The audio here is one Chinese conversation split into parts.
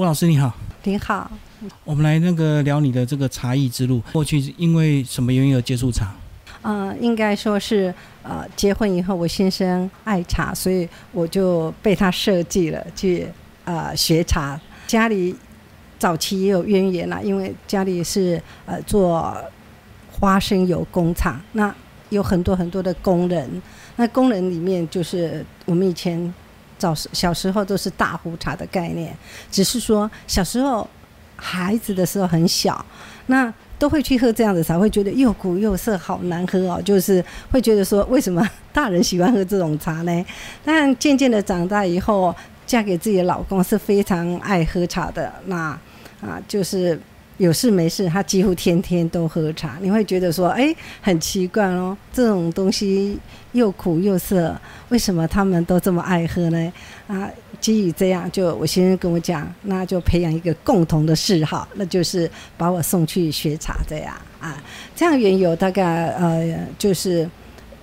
吴老师你好，你好。我们来那个聊你的这个茶艺之路。过去因为什么原因而接触茶？嗯，应该说是呃，结婚以后我先生爱茶，所以我就被他设计了去呃学茶。家里早期也有渊源啦，因为家里是呃做花生油工厂，那有很多很多的工人。那工人里面就是我们以前早小时候都是大壶茶的概念，只是说小时候孩子的时候很小，那。都会去喝这样的茶，会觉得又苦又涩，好难喝哦。就是会觉得说，为什么大人喜欢喝这种茶呢？但渐渐的长大以后，嫁给自己的老公是非常爱喝茶的。那啊，就是。有事没事，他几乎天天都喝茶。你会觉得说，哎，很奇怪哦，这种东西又苦又涩，为什么他们都这么爱喝呢？啊，基于这样，就我先生跟我讲，那就培养一个共同的嗜好，那就是把我送去学茶这样啊。这样缘由大概呃，就是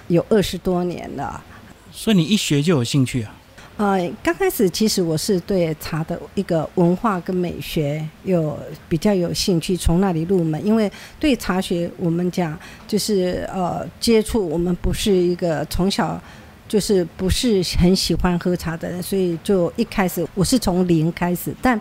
有二十多年了。所以你一学就有兴趣啊？呃，刚开始其实我是对茶的一个文化跟美学有比较有兴趣，从那里入门。因为对茶学，我们讲就是呃接触，我们不是一个从小就是不是很喜欢喝茶的人，所以就一开始我是从零开始。但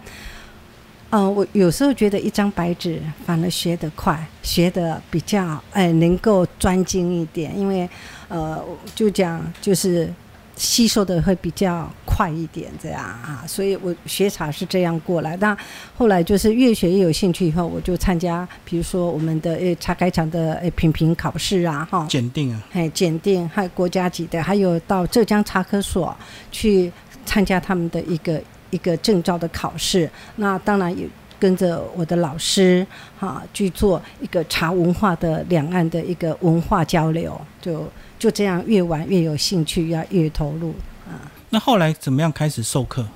嗯，我有时候觉得一张白纸反而学得快，学得比较哎能够专精一点，因为呃就讲就是。吸收的会比较快一点，这样啊，所以我学茶是这样过来。那后来就是越学越有兴趣，以后我就参加，比如说我们的诶茶开厂的诶品评考试啊，哈，检定啊，哎，检定还有国家级的，还有到浙江茶科所去参加他们的一个一个证照的考试。那当然也跟着我的老师哈去做一个茶文化的两岸的一个文化交流，就。就这样越玩越有兴趣，要越投入啊。那后来怎么样开始授课？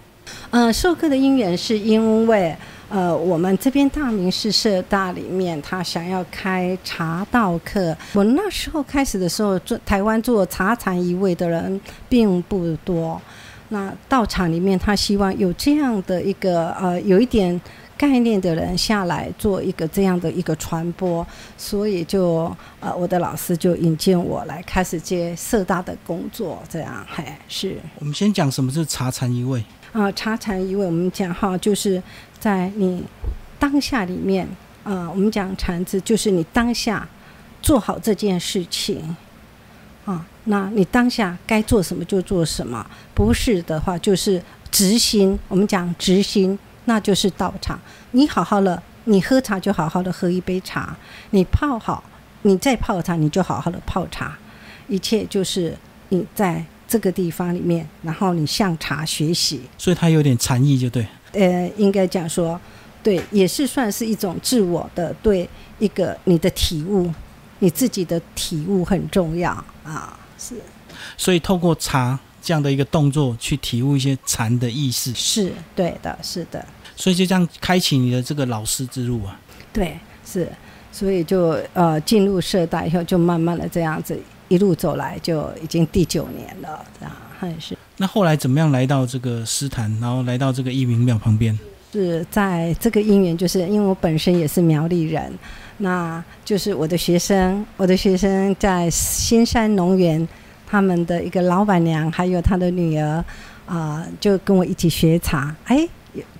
呃，授课的因缘是因为呃，我们这边大明寺社大里面，他想要开茶道课。我那时候开始的时候，做台湾做茶禅一位的人并不多。那道场里面，他希望有这样的一个呃，有一点。概念的人下来做一个这样的一个传播，所以就呃，我的老师就引荐我来开始接社大的工作，这样嘿是。我们先讲什么是茶禅一味啊？茶禅一味，我们讲哈，就是在你当下里面啊，我们讲禅字，就是你当下做好这件事情啊，那你当下该做什么就做什么，不是的话就是执行。我们讲执行。那就是倒茶，你好好了，你喝茶就好好的喝一杯茶，你泡好，你再泡茶，你就好好的泡茶，一切就是你在这个地方里面，然后你向茶学习。所以它有点禅意，就对。呃，应该讲说，对，也是算是一种自我的对一个你的体悟，你自己的体悟很重要啊，是。所以透过茶这样的一个动作去体悟一些禅的意思，是对的，是的。所以就这样开启你的这个老师之路啊？对，是，所以就呃进入社大以后，就慢慢的这样子一路走来，就已经第九年了，这样还是。那后来怎么样来到这个诗坛，然后来到这个一明庙旁边？是在这个因缘，就是因为我本身也是苗栗人，那就是我的学生，我的学生在新山农园，他们的一个老板娘还有他的女儿啊，就跟我一起学茶，哎。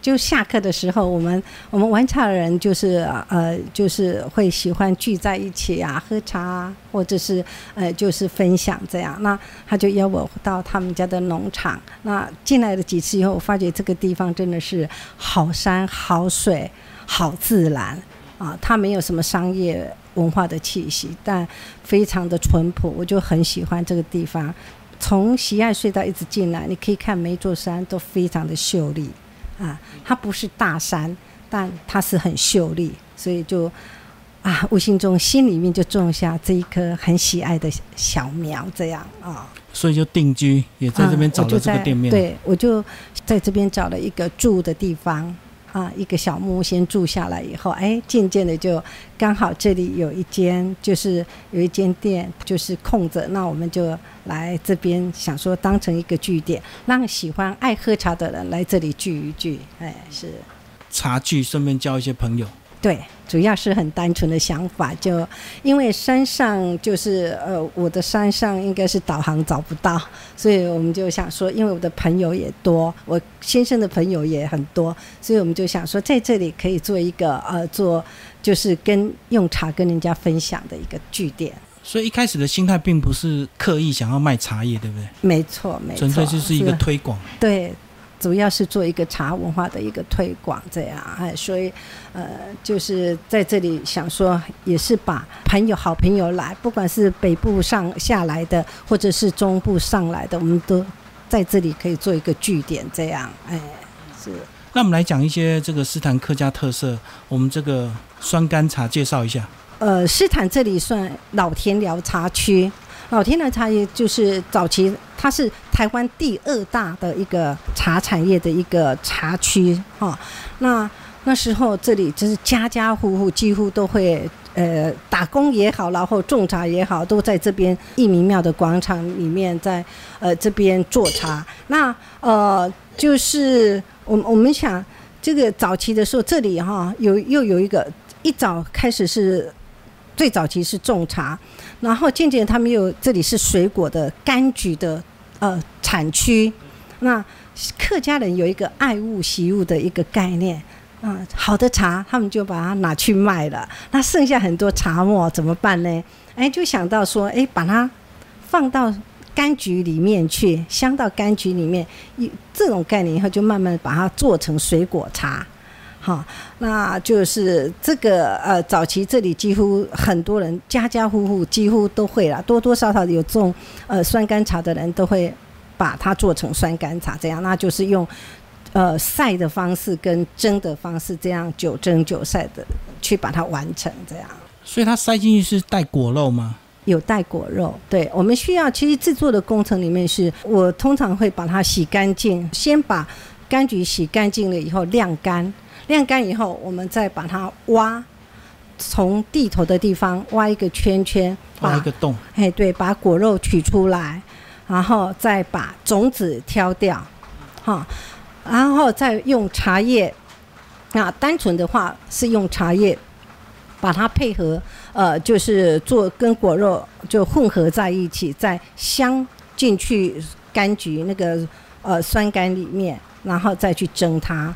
就下课的时候，我们我们玩茶的人就是呃，就是会喜欢聚在一起啊，喝茶或者是呃，就是分享这样。那他就邀我到他们家的农场。那进来了几次以后，我发觉这个地方真的是好山好水好自然啊，它没有什么商业文化的气息，但非常的淳朴，我就很喜欢这个地方。从喜爱隧道一直进来，你可以看每一座山都非常的秀丽。啊，它不是大山，但它是很秀丽，所以就啊，无形中心里面就种下这一颗很喜爱的小苗，这样啊。所以就定居，也在这边找了这个店面。对，我就在这边找了一个住的地方。啊，一个小木屋先住下来以后，哎，渐渐的就刚好这里有一间，就是有一间店就是空着，那我们就来这边想说当成一个据点，让喜欢爱喝茶的人来这里聚一聚。哎，是。茶具，顺便交一些朋友。对，主要是很单纯的想法，就因为山上就是呃，我的山上应该是导航找不到，所以我们就想说，因为我的朋友也多，我先生的朋友也很多，所以我们就想说，在这里可以做一个呃，做就是跟用茶跟人家分享的一个据点。所以一开始的心态并不是刻意想要卖茶叶，对不对？没错，没错，纯粹就是一个推广。对。主要是做一个茶文化的一个推广，这样哎，所以呃，就是在这里想说，也是把朋友、好朋友来，不管是北部上下来的，或者是中部上来的，我们都在这里可以做一个据点，这样哎是。那我们来讲一些这个斯坦客家特色，我们这个酸甘茶介绍一下。呃，斯坦这里算老田寮茶区。老天的茶叶就是早期，它是台湾第二大的一个茶产业的一个茶区哈。那那时候这里就是家家户户几乎都会呃打工也好，然后种茶也好，都在这边义民庙的广场里面在呃这边做茶。那呃就是我我们想这个早期的时候，这里哈有又有一个一早开始是。最早期是种茶，然后渐渐他们又这里是水果的柑橘的呃产区。那客家人有一个爱物惜物的一个概念，嗯，好的茶他们就把它拿去卖了。那剩下很多茶末怎么办呢？哎，就想到说，哎，把它放到柑橘里面去，镶到柑橘里面，这种概念以后就慢慢把它做成水果茶。好，那就是这个呃，早期这里几乎很多人家家户户几乎都会啦，多多少少有种呃酸甘茶的人都会把它做成酸甘茶，这样那就是用呃晒的方式跟蒸的方式，这样九蒸九晒的去把它完成这样。所以它塞进去是带果肉吗？有带果肉，对我们需要其实制作的工程里面是我通常会把它洗干净，先把柑橘洗干净了以后晾干。晾干以后，我们再把它挖，从地头的地方挖一个圈圈，挖一个洞。哎，对，把果肉取出来，然后再把种子挑掉，哈，然后再用茶叶。那单纯的话是用茶叶，把它配合，呃，就是做跟果肉就混合在一起，再镶进去柑橘那个呃酸柑里面，然后再去蒸它。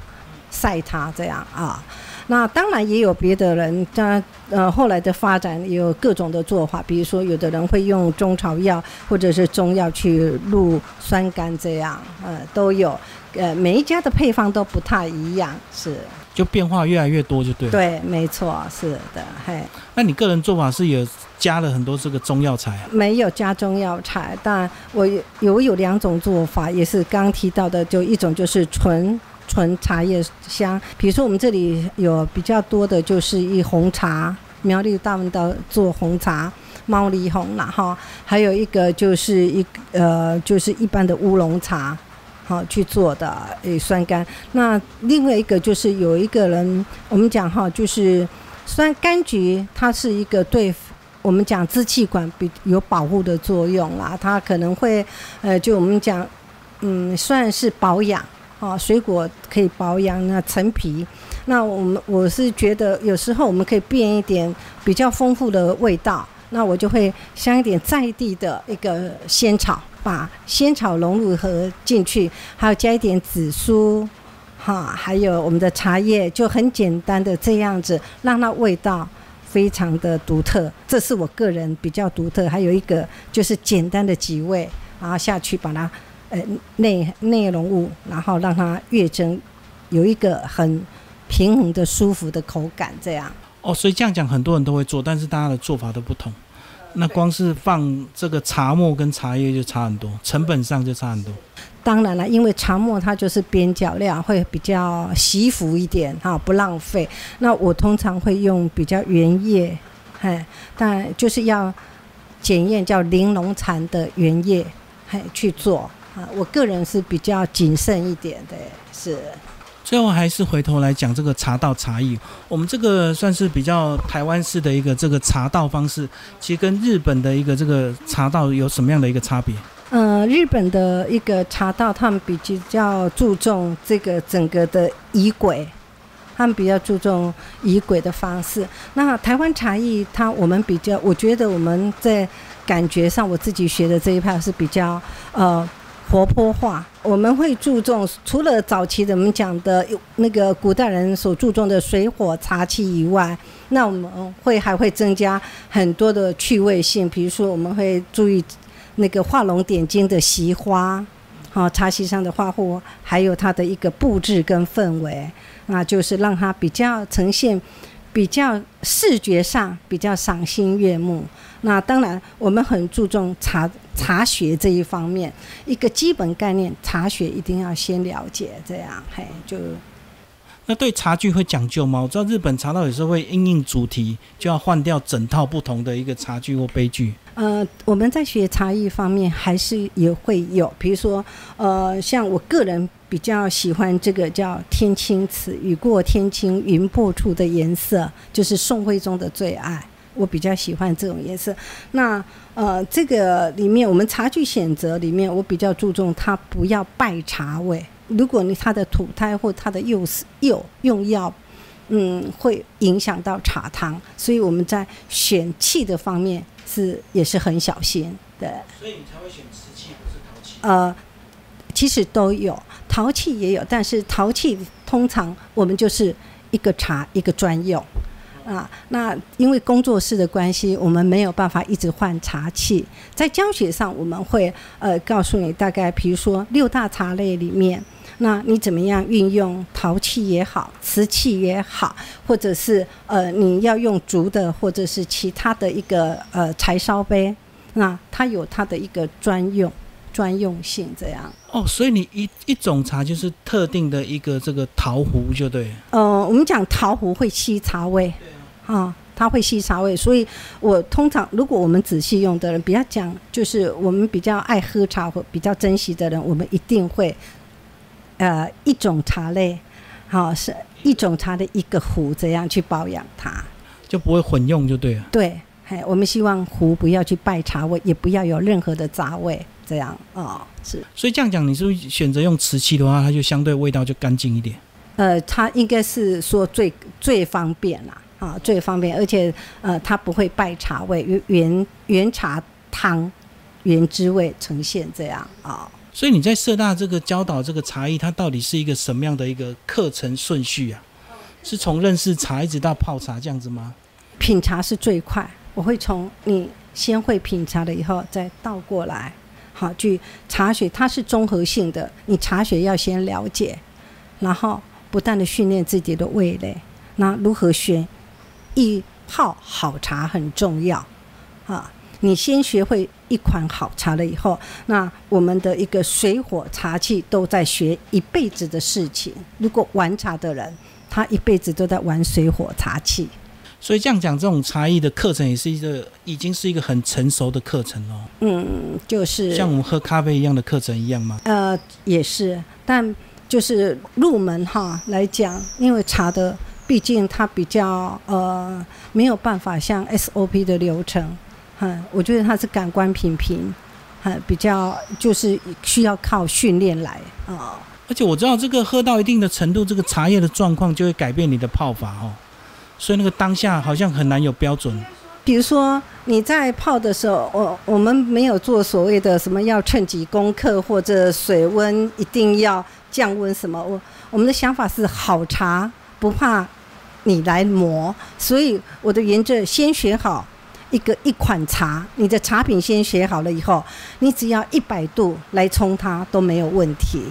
晒它这样啊，那当然也有别的人，他呃后来的发展也有各种的做法，比如说有的人会用中草药或者是中药去入酸甘这样，呃都有，呃每一家的配方都不太一样，是就变化越来越多就对。对，没错，是的，嘿。那你个人做法是有加了很多这个中药材？没有加中药材，但我有有两种做法，也是刚提到的，就一种就是纯。纯茶叶香，比如说我们这里有比较多的，就是一红茶，苗栗大文道做红茶，猫梨红啦哈，还有一个就是一呃，就是一般的乌龙茶，好去做的诶酸柑。那另外一个就是有一个人，我们讲哈，就是酸柑橘，它是一个对我们讲支气管比有保护的作用啦，它可能会呃，就我们讲嗯，算是保养。啊，水果可以保养那陈皮，那我们我是觉得有时候我们可以变一点比较丰富的味道，那我就会香一点在地的一个仙草，把仙草融入和进去，还有加一点紫苏，哈，还有我们的茶叶，就很简单的这样子，让它味道非常的独特，这是我个人比较独特。还有一个就是简单的几味，然后下去把它。呃，内内容物，然后让它越蒸，有一个很平衡的、舒服的口感，这样。哦，所以这样讲，很多人都会做，但是大家的做法都不同。那光是放这个茶末跟茶叶就差很多，成本上就差很多。当然了，因为茶末它就是边角料，会比较惜福一点哈，不浪费。那我通常会用比较原叶，哎，但就是要检验叫玲珑蚕的原叶，嘿去做。啊，我个人是比较谨慎一点的，是。最后还是回头来讲这个茶道茶艺，我们这个算是比较台湾式的一个这个茶道方式，其实跟日本的一个这个茶道有什么样的一个差别？呃，日本的一个茶道，他们比较注重这个整个的仪轨，他们比较注重仪轨的方式。那台湾茶艺，它我们比较，我觉得我们在感觉上，我自己学的这一派是比较呃活泼化。我们会注重除了早期的我们讲的那个古代人所注重的水火茶器以外，那我们会还会增加很多的趣味性，比如说我们会注意那个画龙点睛的席花。好，茶席上的花卉，还有它的一个布置跟氛围，那就是让它比较呈现，比较视觉上比较赏心悦目。那当然，我们很注重茶茶学这一方面，一个基本概念，茶学一定要先了解，这样嘿就。那对茶具会讲究吗？我知道日本茶道有时候会因应主题，就要换掉整套不同的一个茶具或杯具。呃，我们在学茶艺方面还是也会有，比如说，呃，像我个人比较喜欢这个叫“天青瓷”，雨过天青云破处的颜色，就是宋徽宗的最爱，我比较喜欢这种颜色。那呃，这个里面我们茶具选择里面，我比较注重它不要败茶味。如果你它的土胎或它的釉釉用药，嗯，会影响到茶汤，所以我们在选器的方面是也是很小心的。所以你才会选瓷器，不是陶器。呃，其实都有，陶器也有，但是陶器通常我们就是一个茶一个专用。啊，那因为工作室的关系，我们没有办法一直换茶器。在教学上，我们会呃告诉你大概，比如说六大茶类里面，那你怎么样运用陶器也好，瓷器也好，或者是呃你要用竹的，或者是其他的一个呃柴烧杯，那它有它的一个专用专用性这样。哦，所以你一一种茶就是特定的一个这个陶壶就对。呃，我们讲陶壶会吸茶味。啊，它会吸茶味，所以我通常如果我们仔细用的人，比较讲就是我们比较爱喝茶或比较珍惜的人，我们一定会，呃，一种茶类，好是一种茶的一个壶，这样去保养它，就不会混用就对了。对，嘿，我们希望壶不要去败茶味，也不要有任何的杂味，这样哦是。所以这样讲，你是不是选择用瓷器的话，它就相对味道就干净一点？呃，它应该是说最最方便啦。啊，最方便，而且呃，它不会败茶味，原原原茶汤原汁味呈现这样啊。所以你在社大这个教导这个茶艺，它到底是一个什么样的一个课程顺序啊？是从认识茶一直到泡茶这样子吗？品茶是最快，我会从你先会品茶了以后再倒过来，好，去茶学它是综合性的，你茶学要先了解，然后不断的训练自己的味蕾，那如何选？一泡好茶很重要，啊，你先学会一款好茶了以后，那我们的一个水火茶器都在学一辈子的事情。如果玩茶的人，他一辈子都在玩水火茶器。所以这样讲，这种茶艺的课程也是一个已经是一个很成熟的课程了。嗯，就是像我们喝咖啡一样的课程一样吗？呃，也是，但就是入门哈来讲，因为茶的。毕竟它比较呃没有办法像 SOP 的流程，哈，我觉得它是感官品评，哈，比较就是需要靠训练来啊。而且我知道这个喝到一定的程度，这个茶叶的状况就会改变你的泡法哦。所以那个当下好像很难有标准。比如说你在泡的时候，我我们没有做所谓的什么要趁几公克或者水温一定要降温什么，我我们的想法是好茶。不怕你来磨，所以我的原则先学好一个一款茶，你的茶品先写好了以后，你只要一百度来冲它都没有问题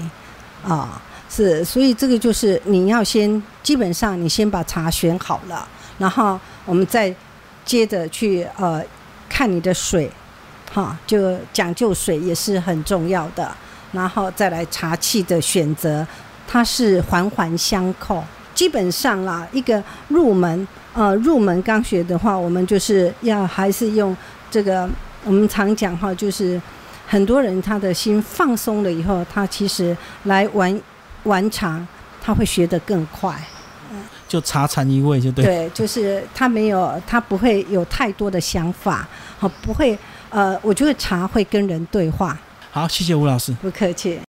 啊。是，所以这个就是你要先基本上你先把茶选好了，然后我们再接着去呃看你的水，哈，就讲究水也是很重要的，然后再来茶器的选择，它是环环相扣。基本上啦，一个入门，呃，入门刚学的话，我们就是要还是用这个，我们常讲哈，就是很多人他的心放松了以后，他其实来玩玩茶，他会学得更快。嗯，就茶禅一味就对。对，就是他没有，他不会有太多的想法，好，不会，呃，我觉得茶会跟人对话。好，谢谢吴老师。不客气。